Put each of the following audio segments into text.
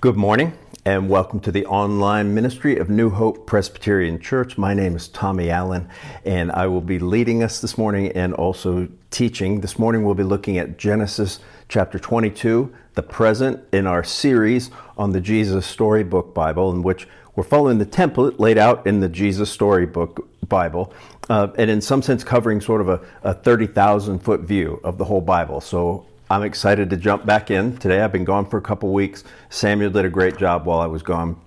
Good morning and welcome to the online ministry of New Hope Presbyterian Church. My name is Tommy Allen and I will be leading us this morning and also teaching. This morning we'll be looking at Genesis chapter 22, the present in our series on the Jesus Storybook Bible, in which we're following the template laid out in the Jesus Storybook Bible, uh, and in some sense covering sort of a, a 30,000 foot view of the whole Bible. So I'm excited to jump back in today. I've been gone for a couple weeks. Samuel did a great job while I was gone.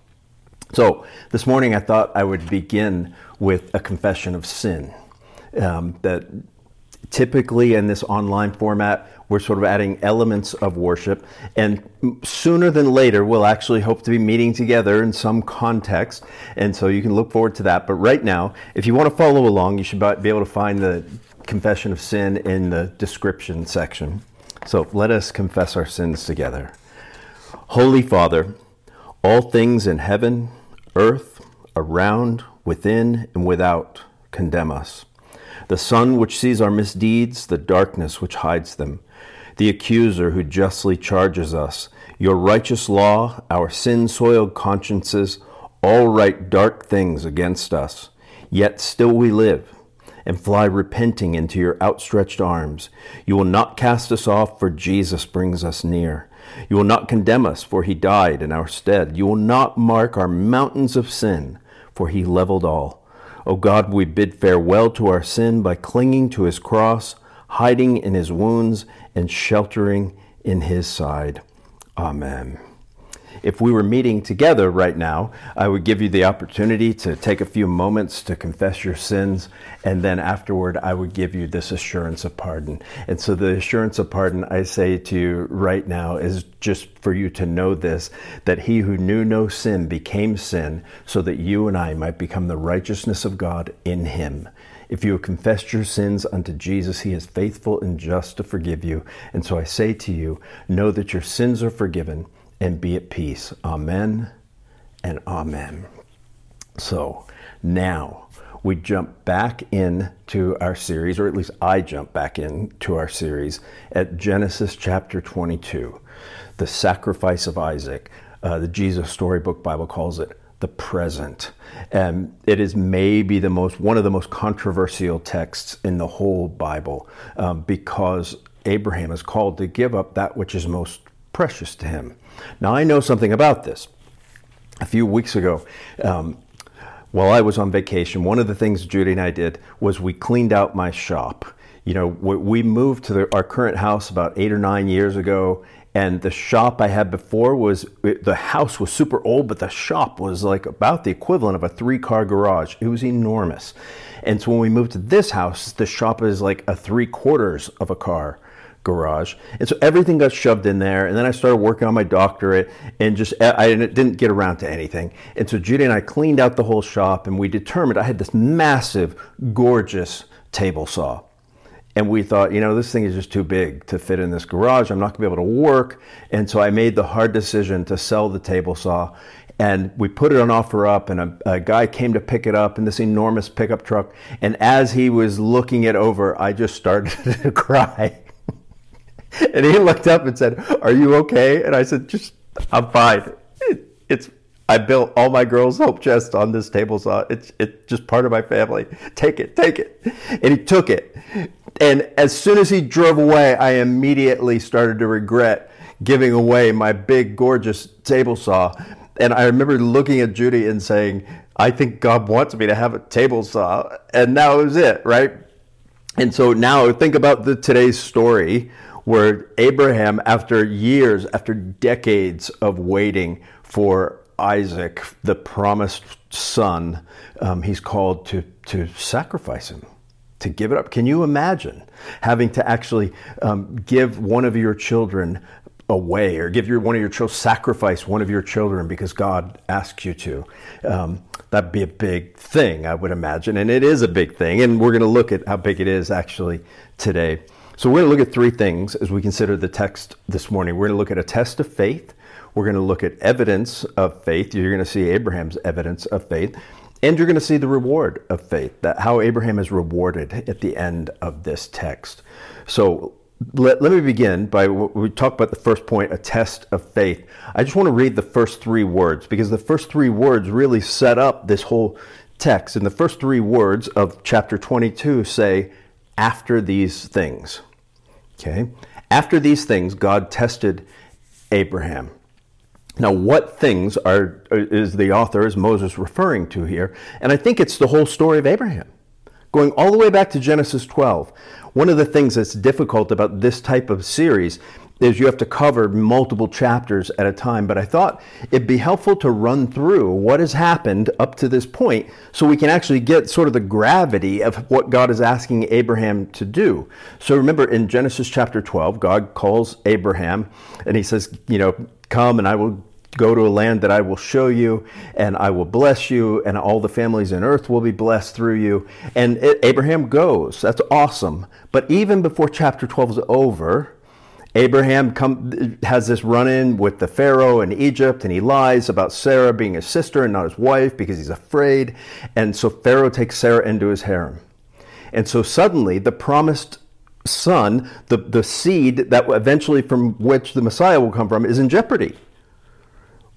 So this morning I thought I would begin with a confession of sin. Um, that typically in this online format, we're sort of adding elements of worship. And sooner than later, we'll actually hope to be meeting together in some context. And so you can look forward to that. But right now, if you want to follow along, you should be able to find the confession of sin in the description section. So let us confess our sins together. Holy Father, all things in heaven, earth, around, within, and without condemn us. The sun which sees our misdeeds, the darkness which hides them, the accuser who justly charges us, your righteous law, our sin soiled consciences, all write dark things against us. Yet still we live and fly repenting into your outstretched arms. You will not cast us off, for Jesus brings us near. You will not condemn us, for he died in our stead. You will not mark our mountains of sin, for he leveled all. O God, we bid farewell to our sin by clinging to his cross, hiding in his wounds, and sheltering in his side. Amen if we were meeting together right now, I would give you the opportunity to take a few moments to confess your sins, and then afterward, I would give you this assurance of pardon. And so, the assurance of pardon I say to you right now is just for you to know this that he who knew no sin became sin, so that you and I might become the righteousness of God in him. If you have confessed your sins unto Jesus, he is faithful and just to forgive you. And so I say to you, know that your sins are forgiven and be at peace. Amen and amen. So now we jump back into our series, or at least I jump back into our series at Genesis chapter 22, the sacrifice of Isaac. Uh, the Jesus Storybook Bible calls it the present. And it is maybe the most one of the most controversial texts in the whole Bible um, because Abraham is called to give up that which is most precious to him. Now, I know something about this. A few weeks ago, um, while I was on vacation, one of the things Judy and I did was we cleaned out my shop. You know, we moved to the, our current house about eight or nine years ago, and the shop I had before was the house was super old, but the shop was like about the equivalent of a three car garage. It was enormous. And so when we moved to this house, the shop is like a three quarters of a car garage. And so everything got shoved in there. And then I started working on my doctorate and just, I didn't get around to anything. And so Judy and I cleaned out the whole shop and we determined I had this massive, gorgeous table saw. And we thought, you know, this thing is just too big to fit in this garage. I'm not going to be able to work. And so I made the hard decision to sell the table saw. And we put it on offer up, and a, a guy came to pick it up in this enormous pickup truck. And as he was looking it over, I just started to cry and he looked up and said, "Are you okay?" And I said, "Just, I'm fine. It, it's I built all my girls' hope chest on this table saw. It's it's just part of my family. Take it, take it." And he took it. And as soon as he drove away, I immediately started to regret giving away my big, gorgeous table saw. And I remember looking at Judy and saying, "I think God wants me to have a table saw." And that was it, right? And so now think about the today's story where Abraham, after years, after decades of waiting for Isaac, the promised son, um, he's called to, to sacrifice him, to give it up. Can you imagine having to actually um, give one of your children away or give your, one of your children, sacrifice one of your children because God asks you to? Um, that'd be a big thing, I would imagine. And it is a big thing. And we're going to look at how big it is actually today. So we're going to look at three things as we consider the text this morning. We're going to look at a test of faith. We're going to look at evidence of faith. You're going to see Abraham's evidence of faith. And you're going to see the reward of faith, that how Abraham is rewarded at the end of this text. So let, let me begin by we talk about the first point, a test of faith. I just want to read the first three words because the first three words really set up this whole text. And the first three words of chapter 22 say, after these things. Okay? After these things, God tested Abraham. Now, what things are is the author, is Moses referring to here? And I think it's the whole story of Abraham. Going all the way back to Genesis 12. One of the things that's difficult about this type of series is you have to cover multiple chapters at a time. But I thought it'd be helpful to run through what has happened up to this point so we can actually get sort of the gravity of what God is asking Abraham to do. So remember in Genesis chapter 12, God calls Abraham and he says, you know, come and I will go to a land that I will show you, and I will bless you, and all the families in earth will be blessed through you. And Abraham goes. That's awesome. But even before chapter 12 is over, Abraham come, has this run in with the Pharaoh in Egypt, and he lies about Sarah being his sister and not his wife because he's afraid. And so Pharaoh takes Sarah into his harem. And so suddenly the promised son, the, the seed that eventually from which the Messiah will come from, is in jeopardy.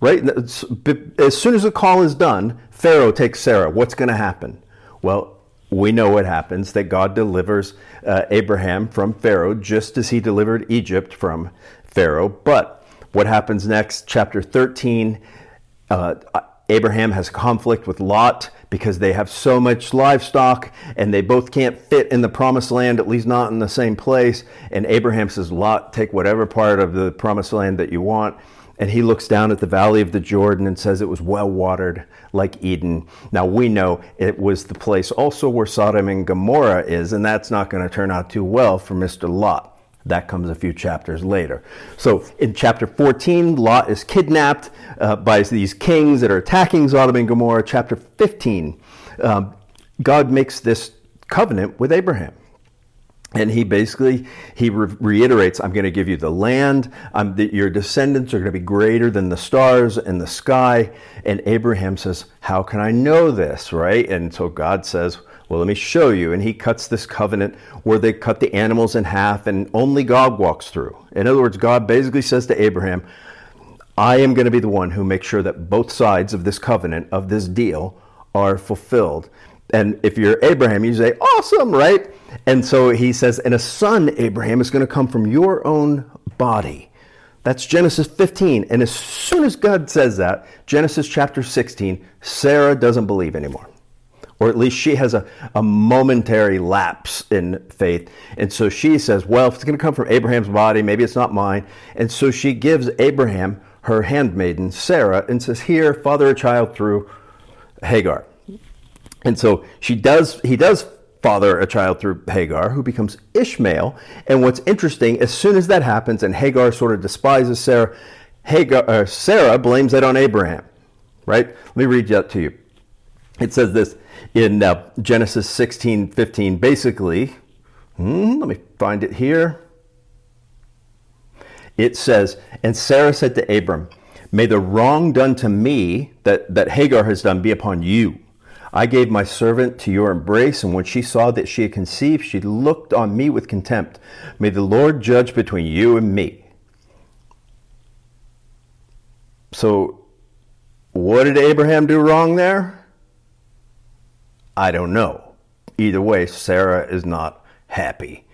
Right? As soon as the call is done, Pharaoh takes Sarah. What's going to happen? Well, we know what happens that God delivers uh, Abraham from Pharaoh just as he delivered Egypt from Pharaoh. But what happens next? Chapter 13 uh, Abraham has conflict with Lot because they have so much livestock and they both can't fit in the promised land, at least not in the same place. And Abraham says, Lot, take whatever part of the promised land that you want. And he looks down at the valley of the Jordan and says it was well watered like Eden. Now we know it was the place also where Sodom and Gomorrah is, and that's not going to turn out too well for Mr. Lot. That comes a few chapters later. So in chapter 14, Lot is kidnapped uh, by these kings that are attacking Sodom and Gomorrah. Chapter 15, um, God makes this covenant with Abraham and he basically he re- reiterates i'm going to give you the land. The, your descendants are going to be greater than the stars in the sky. And abraham says how can i know this? Right? And so god says well let me show you. And he cuts this covenant where they cut the animals in half and only god walks through. In other words god basically says to abraham i am going to be the one who makes sure that both sides of this covenant of this deal are fulfilled and if you're abraham you say awesome right and so he says, and a son, Abraham, is going to come from your own body. That's Genesis 15. And as soon as God says that, Genesis chapter 16, Sarah doesn't believe anymore. Or at least she has a, a momentary lapse in faith. And so she says, Well, if it's going to come from Abraham's body, maybe it's not mine. And so she gives Abraham her handmaiden, Sarah, and says, Here, father a child through Hagar. And so she does, he does father a child through Hagar, who becomes Ishmael. And what's interesting, as soon as that happens, and Hagar sort of despises Sarah, Hagar, uh, Sarah blames that on Abraham. Right? Let me read that to you. It says this in uh, Genesis 16 15. Basically, hmm, let me find it here. It says, And Sarah said to Abram, May the wrong done to me that, that Hagar has done be upon you. I gave my servant to your embrace, and when she saw that she had conceived, she looked on me with contempt. May the Lord judge between you and me. So, what did Abraham do wrong there? I don't know. Either way, Sarah is not happy.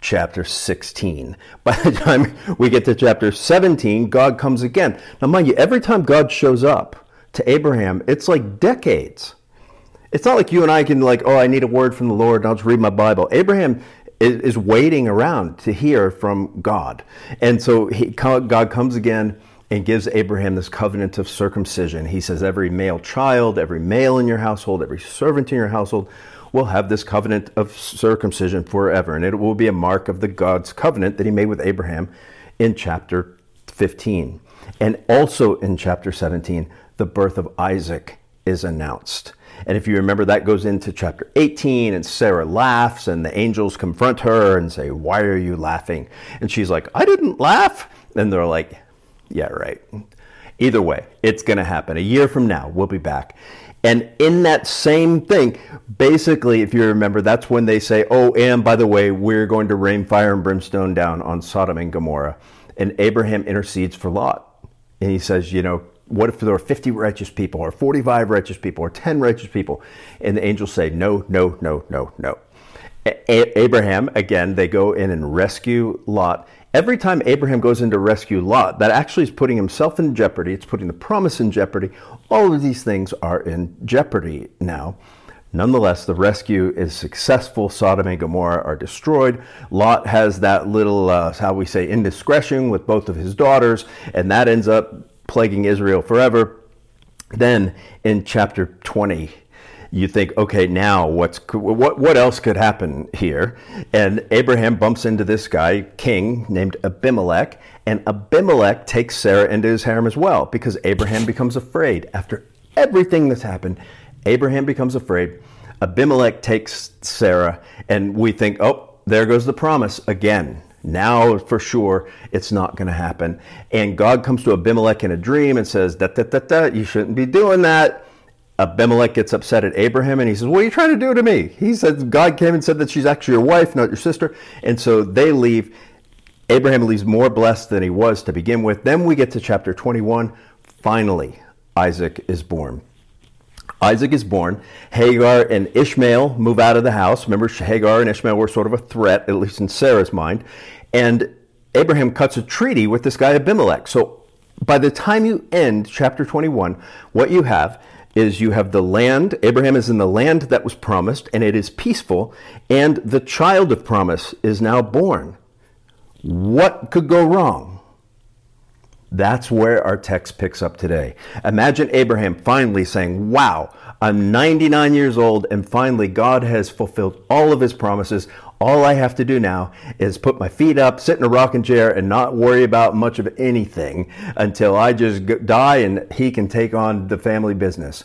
Chapter 16. By the time we get to chapter 17, God comes again. Now, mind you, every time God shows up to Abraham, it's like decades. It's not like you and I can like, oh, I need a word from the Lord, and I'll just read my Bible. Abraham is, is waiting around to hear from God, and so he, God comes again and gives Abraham this covenant of circumcision. He says, every male child, every male in your household, every servant in your household will have this covenant of circumcision forever, and it will be a mark of the God's covenant that He made with Abraham in chapter 15. And also in chapter 17, the birth of Isaac is announced. And if you remember, that goes into chapter 18, and Sarah laughs, and the angels confront her and say, Why are you laughing? And she's like, I didn't laugh. And they're like, Yeah, right. Either way, it's going to happen. A year from now, we'll be back. And in that same thing, basically, if you remember, that's when they say, oh, and by the way, we're going to rain fire and brimstone down on Sodom and Gomorrah. And Abraham intercedes for Lot. And he says, you know, what if there are 50 righteous people or 45 righteous people or 10 righteous people? And the angels say, no, no, no, no, no. A- Abraham, again, they go in and rescue Lot. Every time Abraham goes in to rescue Lot, that actually is putting himself in jeopardy. It's putting the promise in jeopardy. All of these things are in jeopardy now. Nonetheless, the rescue is successful. Sodom and Gomorrah are destroyed. Lot has that little, uh, how we say, indiscretion with both of his daughters, and that ends up plaguing Israel forever. Then in chapter 20, you think, okay, now what's what what else could happen here? And Abraham bumps into this guy, king named Abimelech, and Abimelech takes Sarah into his harem as well because Abraham becomes afraid after everything that's happened. Abraham becomes afraid. Abimelech takes Sarah, and we think, oh, there goes the promise again. Now, for sure, it's not going to happen. And God comes to Abimelech in a dream and says, da, da, da, da, you shouldn't be doing that. Abimelech gets upset at Abraham and he says, What are you trying to do to me? He says, God came and said that she's actually your wife, not your sister. And so they leave. Abraham leaves more blessed than he was to begin with. Then we get to chapter 21. Finally, Isaac is born. Isaac is born. Hagar and Ishmael move out of the house. Remember, Hagar and Ishmael were sort of a threat, at least in Sarah's mind. And Abraham cuts a treaty with this guy Abimelech. So by the time you end chapter 21, what you have is you have the land, Abraham is in the land that was promised, and it is peaceful, and the child of promise is now born. What could go wrong? That's where our text picks up today. Imagine Abraham finally saying, Wow, I'm 99 years old, and finally God has fulfilled all of his promises. All I have to do now is put my feet up, sit in a rocking chair, and not worry about much of anything until I just die and he can take on the family business.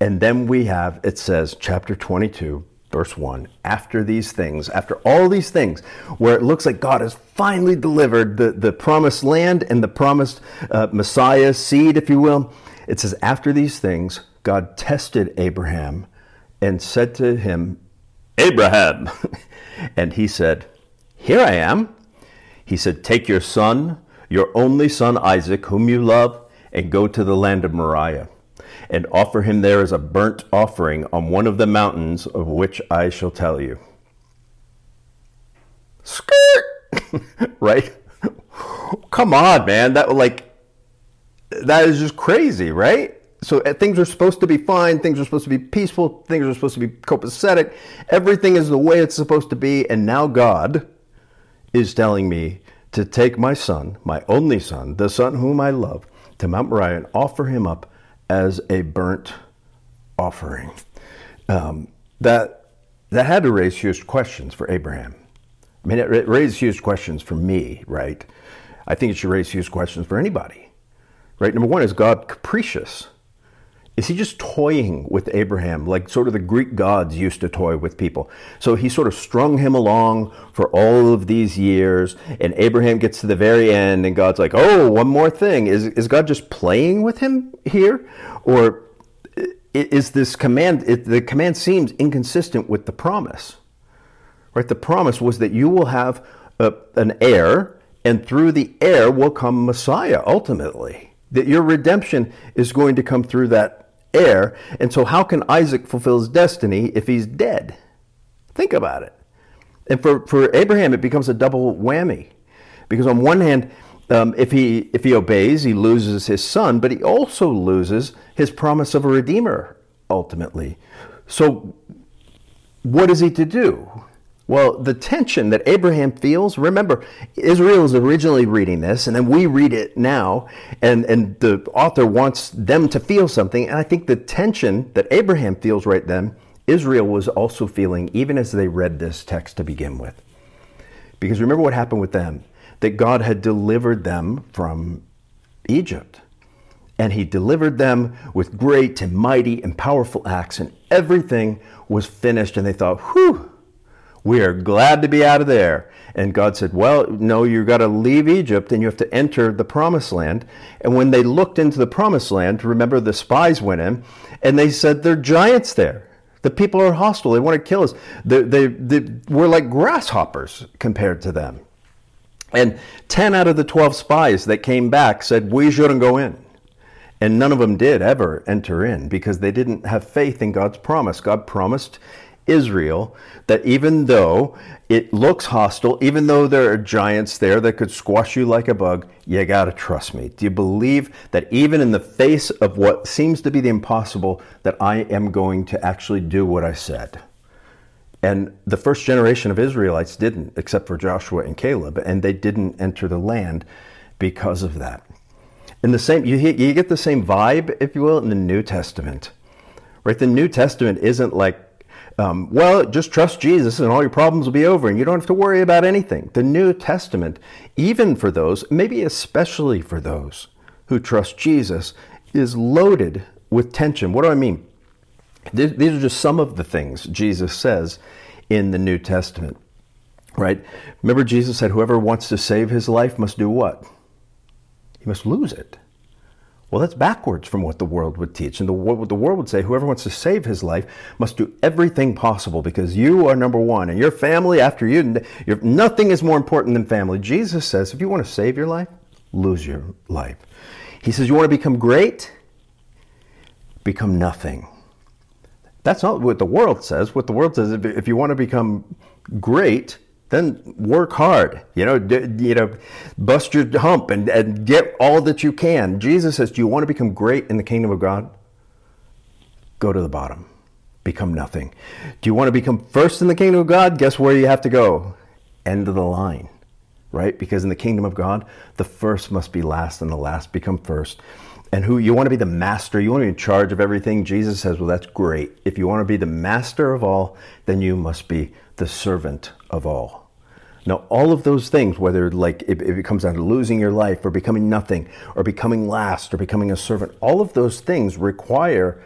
And then we have, it says, chapter 22, verse 1 after these things after all these things where it looks like god has finally delivered the, the promised land and the promised uh, messiah seed if you will it says after these things god tested abraham and said to him abraham And he said, Here I am. He said, Take your son, your only son Isaac, whom you love, and go to the land of Moriah, and offer him there as a burnt offering on one of the mountains of which I shall tell you. Skirt! right? Come on, man. That like that is just crazy, right? so uh, things are supposed to be fine, things are supposed to be peaceful, things are supposed to be copacetic. Everything is the way it's supposed to be, and now God is telling me to take my son, my only son, the son whom I love, to Mount Moriah and offer him up as a burnt offering. Um, that that had to raise huge questions for Abraham. I mean, it, it raised huge questions for me, right? I think it should raise huge questions for anybody, right? Number one, is God capricious? Is he just toying with Abraham like sort of the Greek gods used to toy with people? So he sort of strung him along for all of these years, and Abraham gets to the very end, and God's like, oh, one more thing. Is, is God just playing with him here? Or is this command, the command seems inconsistent with the promise? Right? The promise was that you will have a, an heir, and through the heir will come Messiah ultimately that your redemption is going to come through that heir. And so, how can Isaac fulfill his destiny if he's dead? Think about it. And for, for Abraham, it becomes a double whammy. Because on one hand, um, if, he, if he obeys, he loses his son, but he also loses his promise of a redeemer ultimately. So, what is he to do? Well, the tension that Abraham feels, remember, Israel is originally reading this, and then we read it now, and, and the author wants them to feel something. And I think the tension that Abraham feels right then, Israel was also feeling even as they read this text to begin with. Because remember what happened with them that God had delivered them from Egypt. And he delivered them with great and mighty and powerful acts, and everything was finished. And they thought, whew, We are glad to be out of there. And God said, Well, no, you've got to leave Egypt and you have to enter the promised land. And when they looked into the promised land, remember the spies went in and they said, There are giants there. The people are hostile. They want to kill us. They, they, they, we're like grasshoppers compared to them. And 10 out of the 12 spies that came back said, We shouldn't go in. And none of them did ever enter in because they didn't have faith in God's promise. God promised Israel that even though it looks hostile, even though there are giants there that could squash you like a bug, you got to trust me. Do you believe that even in the face of what seems to be the impossible, that I am going to actually do what I said? And the first generation of Israelites didn't, except for Joshua and Caleb, and they didn't enter the land because of that. In the same, you, you get the same vibe, if you will, in the New Testament, right? The New Testament isn't like um, well, just trust Jesus and all your problems will be over and you don't have to worry about anything. The New Testament, even for those, maybe especially for those who trust Jesus, is loaded with tension. What do I mean? These are just some of the things Jesus says in the New Testament, right? Remember, Jesus said, Whoever wants to save his life must do what? He must lose it. Well, that's backwards from what the world would teach. And the, what the world would say, whoever wants to save his life must do everything possible because you are number one and your family after you, nothing is more important than family. Jesus says, if you want to save your life, lose your life. He says, you want to become great? Become nothing. That's not what the world says. What the world says, if you want to become great, then work hard. You know, d- you know, bust your hump and, and get all that you can. Jesus says, "Do you want to become great in the kingdom of God? Go to the bottom, become nothing. Do you want to become first in the kingdom of God? Guess where you have to go? End of the line." Right? Because in the kingdom of God, the first must be last and the last become first. And who you want to be the master, you want to be in charge of everything. Jesus says, Well, that's great. If you want to be the master of all, then you must be the servant of all. Now, all of those things, whether like if, if, it comes down to losing your life or becoming nothing or becoming last or becoming a servant, all of those things require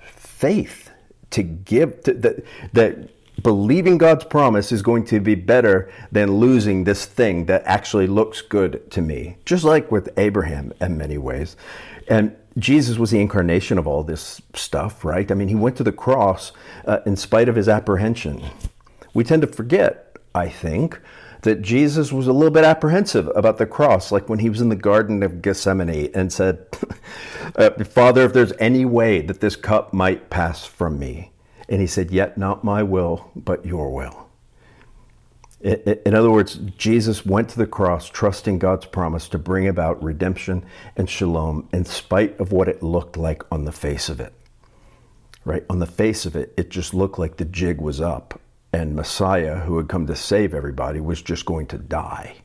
faith to give to, that that believing God's promise is going to be better than losing this thing that actually looks good to me. Just like with Abraham in many ways. And Jesus was the incarnation of all this stuff, right? I mean, he went to the cross uh, in spite of his apprehension. We tend to forget I think, that Jesus was a little bit apprehensive about the cross, like when he was in the Garden of Gethsemane and said, uh, Father, if there's any way that this cup might pass from me. And he said, Yet not my will, but your will. In other words, Jesus went to the cross trusting God's promise to bring about redemption and shalom in spite of what it looked like on the face of it. Right? On the face of it, it just looked like the jig was up and Messiah, who had come to save everybody, was just going to die.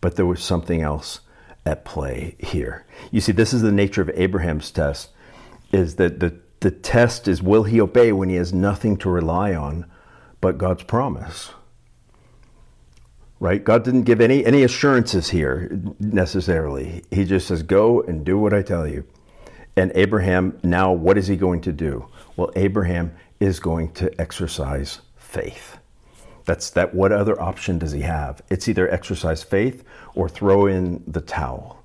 But there was something else at play here. You see, this is the nature of Abraham's test, is that the, the test is will he obey when he has nothing to rely on but God's promise? Right? God didn't give any, any assurances here necessarily. He just says, go and do what I tell you. And Abraham, now what is he going to do? Well, Abraham is going to exercise faith. That's that. What other option does he have? It's either exercise faith or throw in the towel.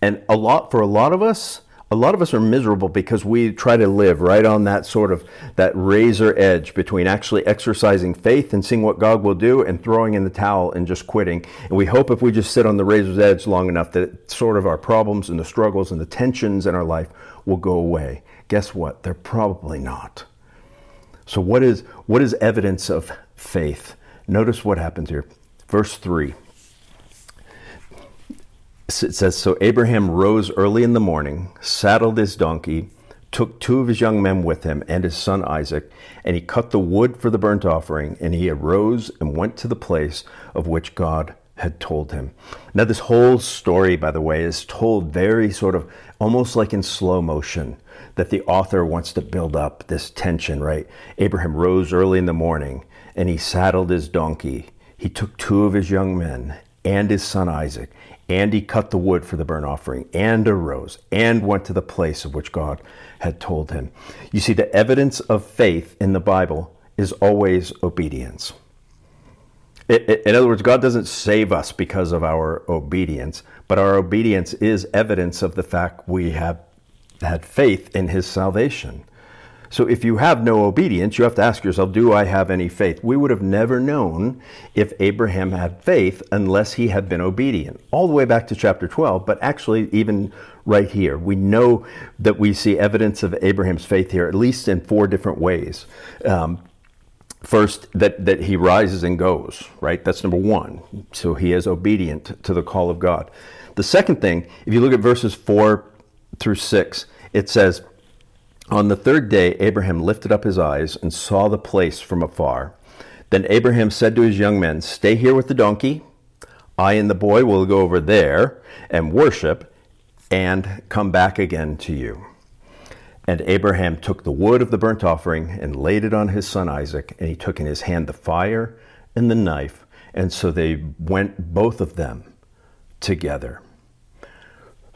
And a lot for a lot of us, a lot of us are miserable because we try to live right on that sort of that razor edge between actually exercising faith and seeing what God will do and throwing in the towel and just quitting. And we hope if we just sit on the razor's edge long enough that sort of our problems and the struggles and the tensions in our life will go away. Guess what? They're probably not. So, what is, what is evidence of faith? Notice what happens here. Verse 3. It says, So Abraham rose early in the morning, saddled his donkey, took two of his young men with him and his son Isaac, and he cut the wood for the burnt offering, and he arose and went to the place of which God had told him. Now, this whole story, by the way, is told very sort of almost like in slow motion that the author wants to build up this tension, right? Abraham rose early in the morning and he saddled his donkey. He took two of his young men and his son Isaac, and he cut the wood for the burnt offering, and arose, and went to the place of which God had told him. You see, the evidence of faith in the Bible is always obedience. In other words, God doesn't save us because of our obedience, but our obedience is evidence of the fact we have had faith in his salvation. So if you have no obedience, you have to ask yourself, do I have any faith? We would have never known if Abraham had faith unless he had been obedient. All the way back to chapter 12, but actually, even right here, we know that we see evidence of Abraham's faith here, at least in four different ways. Um, first, that, that he rises and goes, right? That's number one. So he is obedient to the call of God. The second thing, if you look at verses four through six, it says, on the third day, Abraham lifted up his eyes and saw the place from afar. Then Abraham said to his young men, Stay here with the donkey. I and the boy will go over there and worship and come back again to you. And Abraham took the wood of the burnt offering and laid it on his son Isaac, and he took in his hand the fire and the knife, and so they went both of them together.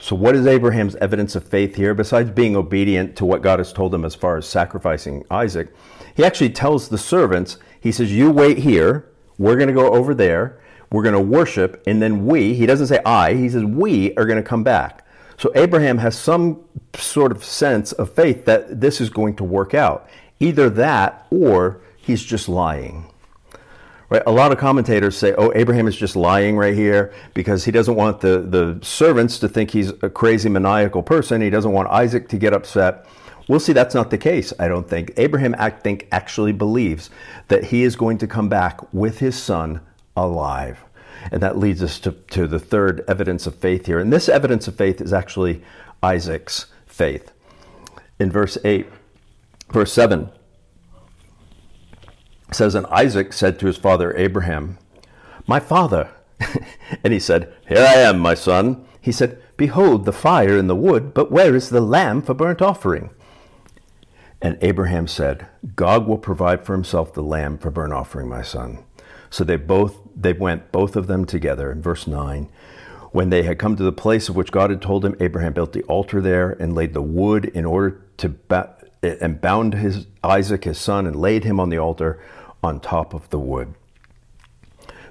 So, what is Abraham's evidence of faith here? Besides being obedient to what God has told him as far as sacrificing Isaac, he actually tells the servants, he says, You wait here. We're going to go over there. We're going to worship. And then we, he doesn't say I, he says, we are going to come back. So, Abraham has some sort of sense of faith that this is going to work out. Either that or he's just lying. Right? A lot of commentators say, oh, Abraham is just lying right here because he doesn't want the, the servants to think he's a crazy maniacal person. He doesn't want Isaac to get upset. We'll see that's not the case, I don't think. Abraham, I think, actually believes that he is going to come back with his son alive. And that leads us to, to the third evidence of faith here. And this evidence of faith is actually Isaac's faith. In verse 8, verse 7, says, And Isaac said to his father Abraham, My father. and he said, Here I am, my son. He said, Behold the fire and the wood, but where is the lamb for burnt offering? And Abraham said, God will provide for himself the lamb for burnt offering, my son. So they both they went both of them together. In verse 9, when they had come to the place of which God had told him, Abraham built the altar there and laid the wood in order to ba- and bound his Isaac his son and laid him on the altar on top of the wood.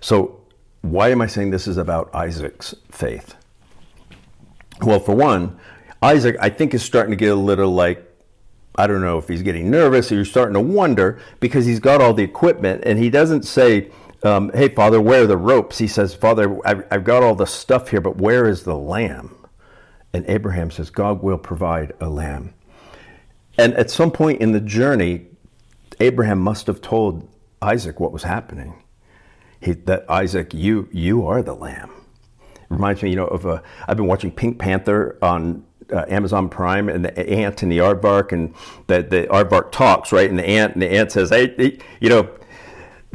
So, why am I saying this is about Isaac's faith? Well, for one, Isaac, I think, is starting to get a little like, I don't know if he's getting nervous or you're starting to wonder because he's got all the equipment and he doesn't say, um, Hey, Father, where are the ropes? He says, Father, I've, I've got all the stuff here, but where is the lamb? And Abraham says, God will provide a lamb. And at some point in the journey, Abraham must have told Isaac what was happening. He, that Isaac, you you are the lamb. It reminds me, you know, of a. I've been watching Pink Panther on uh, Amazon Prime, and the ant and the aardvark, and the the aardvark talks, right? And the ant and the ant says, "Hey, hey you know."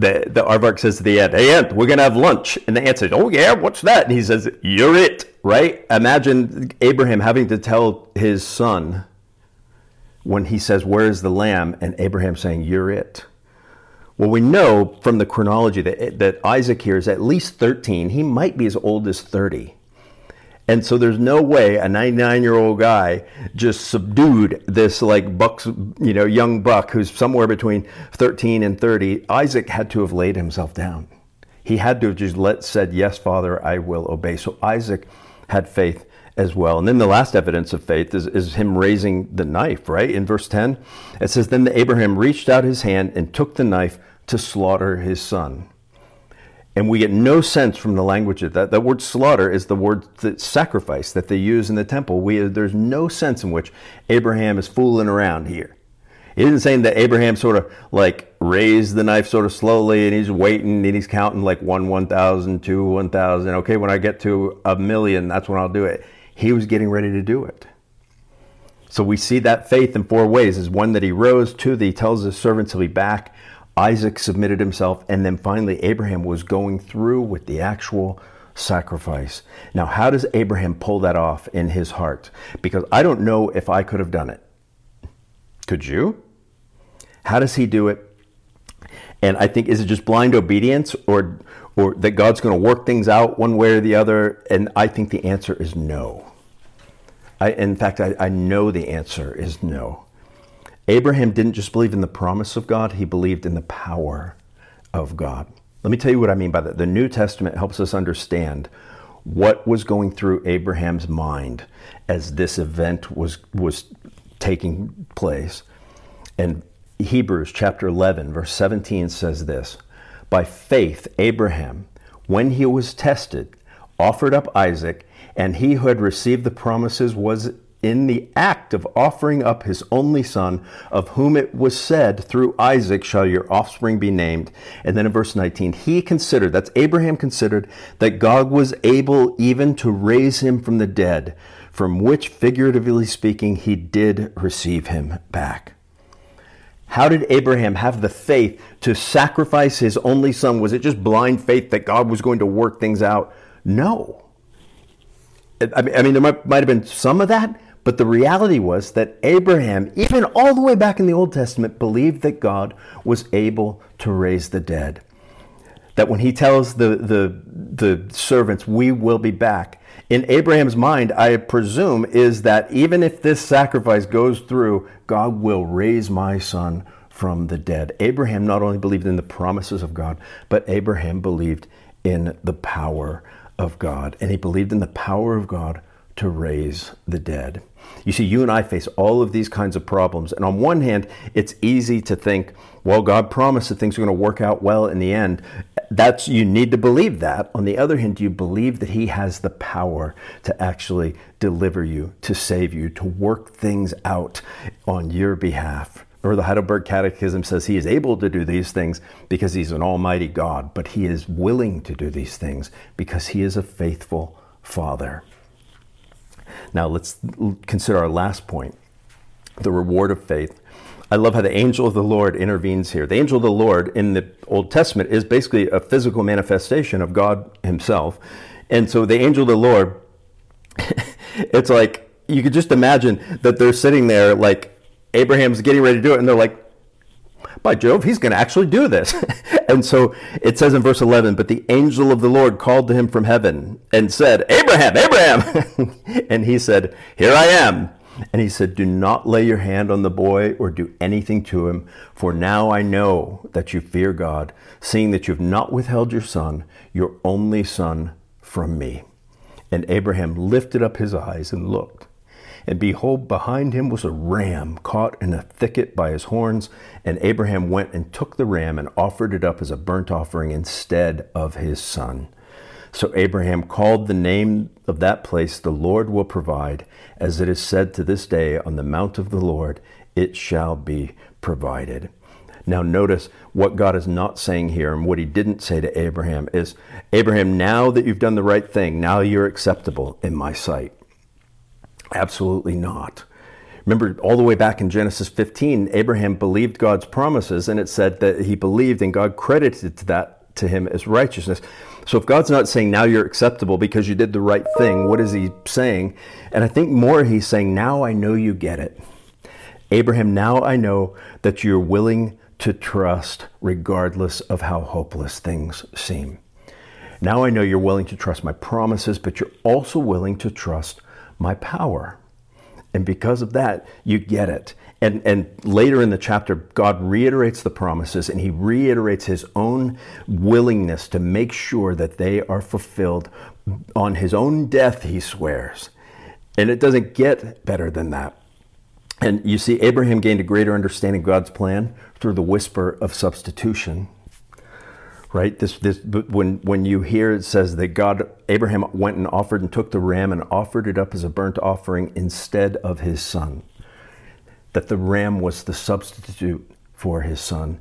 The, the aardvark says to the ant, Hey, ant, we're going to have lunch. And the ant says, Oh, yeah, what's that? And he says, You're it, right? Imagine Abraham having to tell his son when he says, Where is the lamb? And Abraham saying, You're it. Well, we know from the chronology that, that Isaac here is at least 13. He might be as old as 30. And so there's no way a 99 year old guy just subdued this like bucks, you know, young buck who's somewhere between 13 and 30. Isaac had to have laid himself down. He had to have just let said, "Yes, Father, I will obey." So Isaac had faith as well. And then the last evidence of faith is, is him raising the knife, right? In verse 10, it says, Then Abraham reached out his hand and took the knife to slaughter his son. And we get no sense from the language of that. That word slaughter is the word that sacrifice that they use in the temple. We, there's no sense in which Abraham is fooling around here. It isn't saying that Abraham sort of like raised the knife sort of slowly and he's waiting and he's counting like one, one thousand, two, one thousand. Okay, when I get to a million, that's when I'll do it. He was getting ready to do it. So we see that faith in four ways. Is one that he rose, two that he tells his servants he'll be back, Isaac submitted himself, and then finally Abraham was going through with the actual sacrifice. Now, how does Abraham pull that off in his heart? Because I don't know if I could have done it. Could you? How does he do it? And I think is it just blind obedience or or that God's going to work things out one way or the other? And I think the answer is no. I, in fact, I, I know the answer is no. Abraham didn't just believe in the promise of God, he believed in the power of God. Let me tell you what I mean by that. The New Testament helps us understand what was going through Abraham's mind as this event was was taking place. And Hebrews chapter 11 verse 17 says this, by faith Abraham when he was tested offered up Isaac and he who had received the promises was in the act of offering up his only son, of whom it was said, Through Isaac shall your offspring be named. And then in verse 19, he considered, that's Abraham considered, that God was able even to raise him from the dead, from which, figuratively speaking, he did receive him back. How did Abraham have the faith to sacrifice his only son? Was it just blind faith that God was going to work things out? No. I mean, there might, might have been some of that, but the reality was that Abraham, even all the way back in the Old Testament, believed that God was able to raise the dead. That when he tells the, the, the servants, we will be back, in Abraham's mind, I presume, is that even if this sacrifice goes through, God will raise my son from the dead. Abraham not only believed in the promises of God, but Abraham believed in the power of God. And he believed in the power of God to raise the dead. You see, you and I face all of these kinds of problems. And on one hand, it's easy to think, well, God promised that things are going to work out well in the end. That's you need to believe that. On the other hand, you believe that He has the power to actually deliver you, to save you, to work things out on your behalf? Or the Heidelberg Catechism says he is able to do these things because he's an almighty God, but he is willing to do these things because he is a faithful Father. Now let's consider our last point the reward of faith. I love how the angel of the Lord intervenes here. The angel of the Lord in the Old Testament is basically a physical manifestation of God Himself. And so the angel of the Lord, it's like you could just imagine that they're sitting there, like Abraham's getting ready to do it, and they're like, by Jove, he's going to actually do this. and so it says in verse 11, but the angel of the Lord called to him from heaven and said, Abraham, Abraham. and he said, Here I am. And he said, Do not lay your hand on the boy or do anything to him, for now I know that you fear God, seeing that you have not withheld your son, your only son, from me. And Abraham lifted up his eyes and looked and behold, behind him was a ram caught in a thicket by his horns. And Abraham went and took the ram and offered it up as a burnt offering instead of his son. So Abraham called the name of that place, The Lord will provide, as it is said to this day, On the mount of the Lord it shall be provided. Now, notice what God is not saying here, and what he didn't say to Abraham is Abraham, now that you've done the right thing, now you're acceptable in my sight. Absolutely not. Remember, all the way back in Genesis 15, Abraham believed God's promises, and it said that he believed and God credited that to him as righteousness. So if God's not saying now you're acceptable because you did the right thing, what is he saying? And I think more he's saying, now I know you get it. Abraham, now I know that you're willing to trust regardless of how hopeless things seem. Now I know you're willing to trust my promises, but you're also willing to trust my power. And because of that, you get it. And, and later in the chapter, God reiterates the promises and he reiterates his own willingness to make sure that they are fulfilled. On his own death, he swears. And it doesn't get better than that. And you see, Abraham gained a greater understanding of God's plan through the whisper of substitution right? This, this, when, when you hear it says that God, Abraham went and offered and took the ram and offered it up as a burnt offering instead of his son, that the ram was the substitute for his son.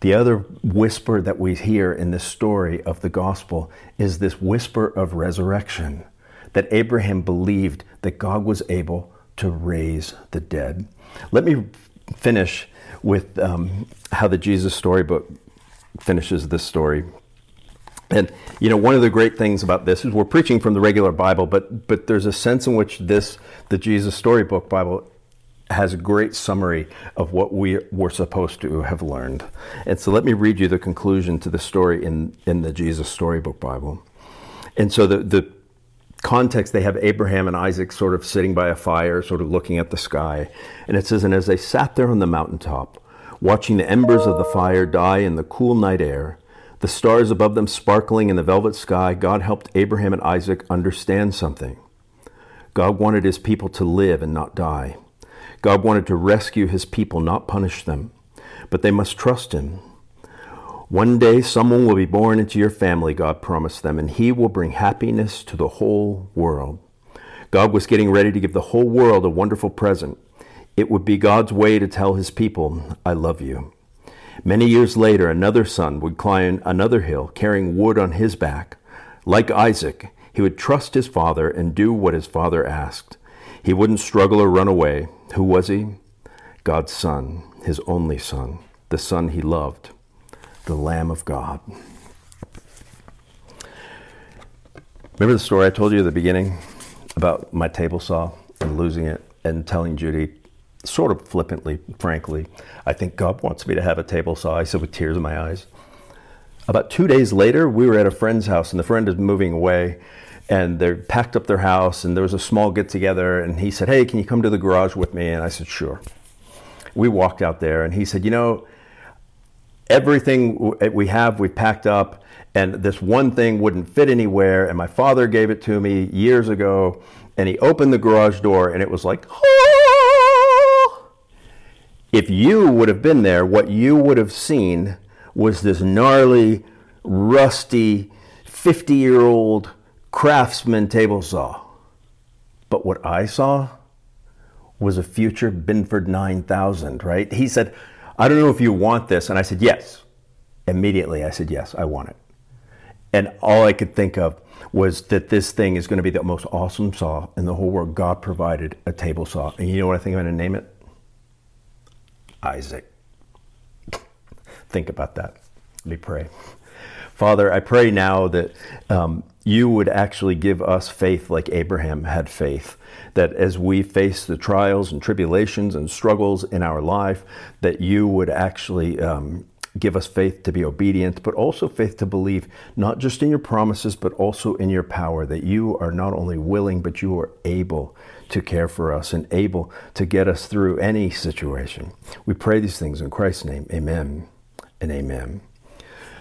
The other whisper that we hear in this story of the gospel is this whisper of resurrection, that Abraham believed that God was able to raise the dead. Let me finish with um, how the Jesus Storybook finishes this story. And you know, one of the great things about this is we're preaching from the regular Bible, but but there's a sense in which this, the Jesus Storybook Bible, has a great summary of what we were supposed to have learned. And so let me read you the conclusion to the story in, in the Jesus Storybook Bible. And so the, the context, they have Abraham and Isaac sort of sitting by a fire, sort of looking at the sky. And it says, And as they sat there on the mountaintop, watching the embers of the fire die in the cool night air, the stars above them sparkling in the velvet sky, God helped Abraham and Isaac understand something. God wanted his people to live and not die. God wanted to rescue his people, not punish them. But they must trust him. One day someone will be born into your family, God promised them, and he will bring happiness to the whole world. God was getting ready to give the whole world a wonderful present. It would be God's way to tell his people, I love you. Many years later, another son would climb another hill carrying wood on his back. Like Isaac, he would trust his father and do what his father asked. He wouldn't struggle or run away. Who was he? God's son, his only son, the son he loved, the Lamb of God. Remember the story I told you at the beginning about my table saw and losing it and telling Judy, sort of flippantly, frankly, I think God wants me to have a table saw. I said with tears in my eyes. About two days later, we were at a friend's house, and the friend is moving away, and they packed up their house, and there was a small get together, and he said, "Hey, can you come to the garage with me?" And I said, "Sure." We walked out there, and he said, "You know, everything eh, we have, we packed up." And this one thing wouldn't fit anywhere, and my father gave it to me years ago. And he opened the garage door, and it was like, oh! If you would have been there, what you would have seen was this gnarly, rusty, 50 year old craftsman table saw. But what I saw was a future Binford 9000, right? He said, I don't know if you want this. And I said, yes. Immediately, I said, yes, I want it. And all I could think of was that this thing is going to be the most awesome saw in the whole world. God provided a table saw. And you know what I think I'm going to name it? Isaac. think about that. Let me pray. Father, I pray now that um, you would actually give us faith like Abraham had faith. That as we face the trials and tribulations and struggles in our life, that you would actually um, give us faith to be obedient, but also faith to believe not just in your promises, but also in your power, that you are not only willing, but you are able to care for us and able to get us through any situation. We pray these things in Christ's name. Amen and amen.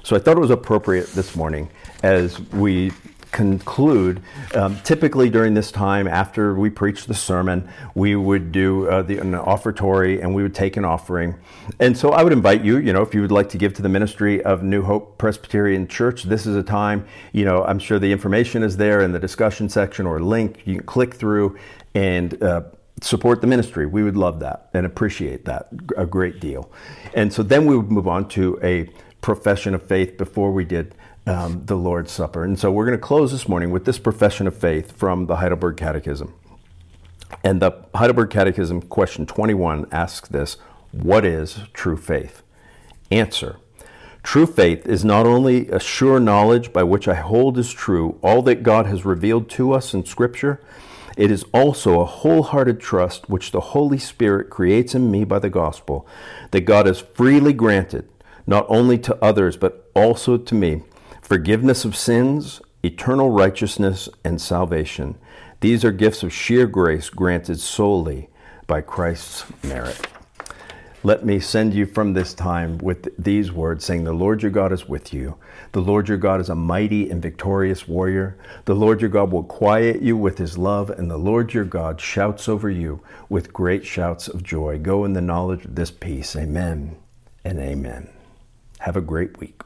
So I thought it was appropriate this morning as we conclude. Um, typically, during this time, after we preach the sermon, we would do uh, the, an offertory and we would take an offering. And so I would invite you, you know, if you would like to give to the ministry of New Hope Presbyterian Church, this is a time, you know, I'm sure the information is there in the discussion section or link. You can click through and uh, support the ministry. We would love that and appreciate that a great deal. And so then we would move on to a profession of faith before we did um, the Lord's Supper. And so we're going to close this morning with this profession of faith from the Heidelberg Catechism. And the Heidelberg Catechism, question 21, asks this What is true faith? Answer True faith is not only a sure knowledge by which I hold as true all that God has revealed to us in Scripture, it is also a wholehearted trust which the Holy Spirit creates in me by the gospel, that God has freely granted not only to others, but also to me, forgiveness of sins, eternal righteousness, and salvation. These are gifts of sheer grace granted solely by Christ's merit. Let me send you from this time with these words saying, The Lord your God is with you. The Lord your God is a mighty and victorious warrior. The Lord your God will quiet you with his love, and the Lord your God shouts over you with great shouts of joy. Go in the knowledge of this peace. Amen and amen. Have a great week.